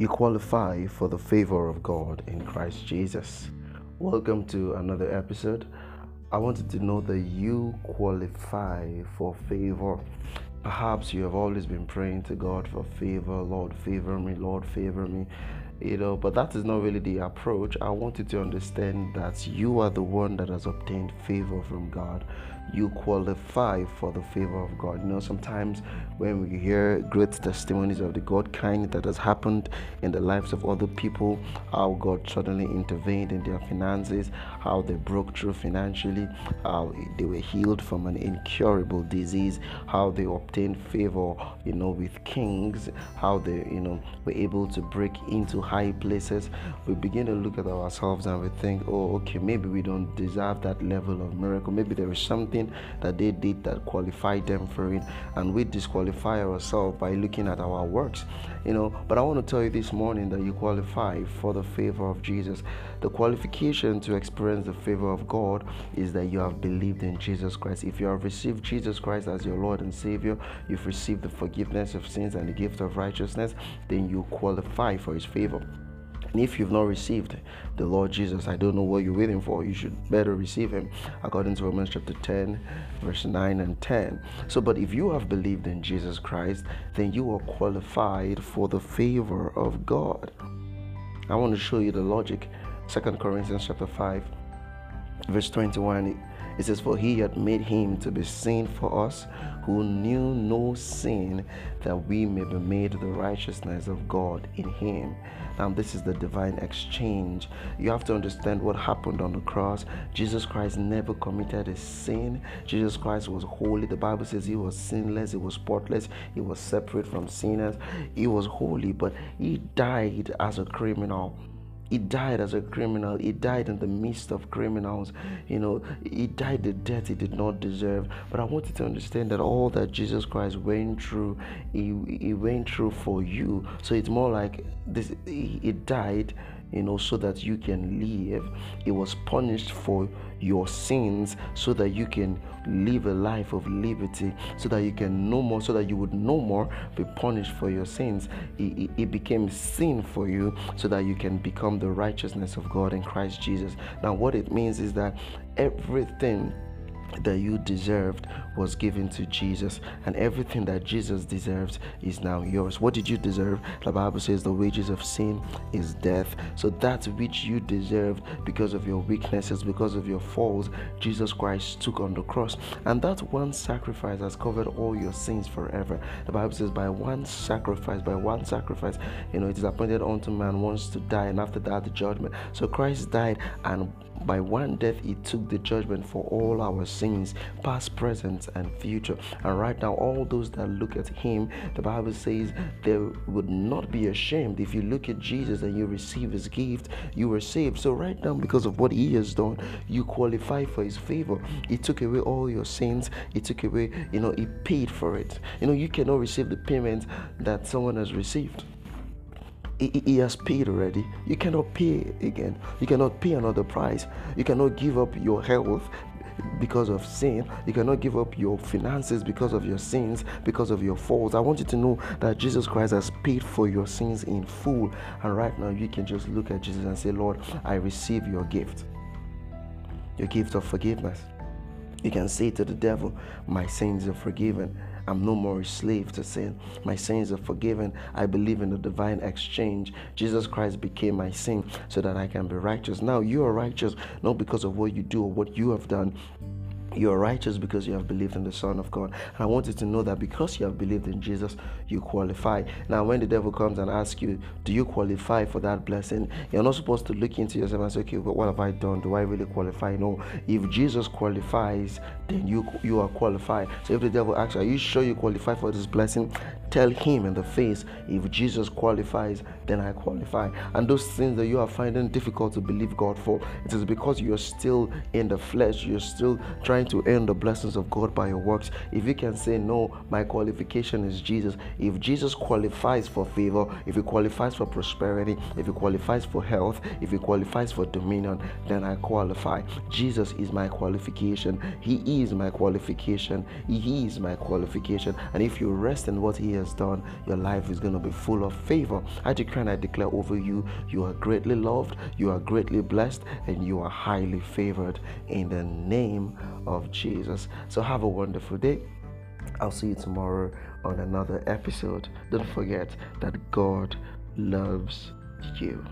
You qualify for the favor of God in Christ Jesus. Welcome to another episode. I wanted to know that you qualify for favor. Perhaps you have always been praying to God for favor. Lord, favor me. Lord, favor me. You know, but that is not really the approach. I want you to understand that you are the one that has obtained favor from God you qualify for the favor of God. You know, sometimes when we hear great testimonies of the God kind that has happened in the lives of other people, how God suddenly intervened in their finances, how they broke through financially, how they were healed from an incurable disease, how they obtained favor, you know, with kings, how they, you know, were able to break into high places. We begin to look at ourselves and we think, oh, okay, maybe we don't deserve that level of miracle. Maybe there is something that they did that qualified them for it, and we disqualify ourselves by looking at our works. You know, but I want to tell you this morning that you qualify for the favor of Jesus. The qualification to experience the favor of God is that you have believed in Jesus Christ. If you have received Jesus Christ as your Lord and Savior, you've received the forgiveness of sins and the gift of righteousness, then you qualify for His favor. And if you've not received the Lord Jesus, I don't know what you're waiting for. You should better receive him according to Romans chapter 10, verse 9 and 10. So, but if you have believed in Jesus Christ, then you are qualified for the favor of God. I want to show you the logic. Second Corinthians chapter 5, verse 21. It says, For he had made him to be sin for us who knew no sin, that we may be made the righteousness of God in him. Now, this is the divine exchange. You have to understand what happened on the cross. Jesus Christ never committed a sin. Jesus Christ was holy. The Bible says he was sinless, he was spotless, he was separate from sinners, he was holy, but he died as a criminal he died as a criminal. He died in the midst of criminals. You know, he died the death he did not deserve. But I want you to understand that all that Jesus Christ went through, he, he went through for you. So it's more like this he, he died you know, so that you can live. He was punished for your sins so that you can live a life of liberty, so that you can no more, so that you would no more be punished for your sins. It, became sin for you so that you can become the righteousness of God in Christ Jesus. Now, what it means is that everything that you deserved was given to Jesus, and everything that Jesus deserves is now yours. What did you deserve? The Bible says the wages of sin is death. So that which you deserved because of your weaknesses, because of your faults, Jesus Christ took on the cross. And that one sacrifice has covered all your sins forever. The Bible says, by one sacrifice, by one sacrifice, you know, it is appointed unto man once to die, and after that, the judgment. So Christ died, and by one death, he took the judgment for all our sins, past, present, and future. And right now, all those that look at him, the Bible says they would not be ashamed. If you look at Jesus and you receive his gift, you were saved. So, right now, because of what he has done, you qualify for his favor. He took away all your sins, he took away, you know, he paid for it. You know, you cannot receive the payment that someone has received he has paid already. You cannot pay again. You cannot pay another price. You cannot give up your health because of sin. You cannot give up your finances because of your sins, because of your faults. I want you to know that Jesus Christ has paid for your sins in full. And right now, you can just look at Jesus and say, Lord, I receive your gift, your gift of forgiveness. You can say to the devil, My sins are forgiven. I'm no more a slave to sin. My sins are forgiven. I believe in the divine exchange. Jesus Christ became my sin so that I can be righteous. Now you are righteous not because of what you do or what you have done, you are righteous because you have believed in the Son of God. And I want you to know that because you have believed in Jesus, you qualify. Now, when the devil comes and asks you, Do you qualify for that blessing? You're not supposed to look into yourself and say, Okay, but what have I done? Do I really qualify? No. If Jesus qualifies, then you you are qualified. So if the devil asks, Are you sure you qualify for this blessing? tell Him in the face, if Jesus qualifies, then I qualify. And those things that you are finding difficult to believe God for, it is because you're still in the flesh, you're still trying to earn the blessings of God by your works. If you can say, No, my qualification is Jesus, if Jesus qualifies for favor, if He qualifies for prosperity, if He qualifies for health, if He qualifies for dominion, then I qualify. Jesus is my qualification. He is my qualification. He is my qualification. And if you rest in what He has done, your life is going to be full of favor. I declare and I declare over you, you are greatly loved, you are greatly blessed, and you are highly favored in the name of Jesus. So have a wonderful day. I'll see you tomorrow on another episode. Don't forget that God loves you.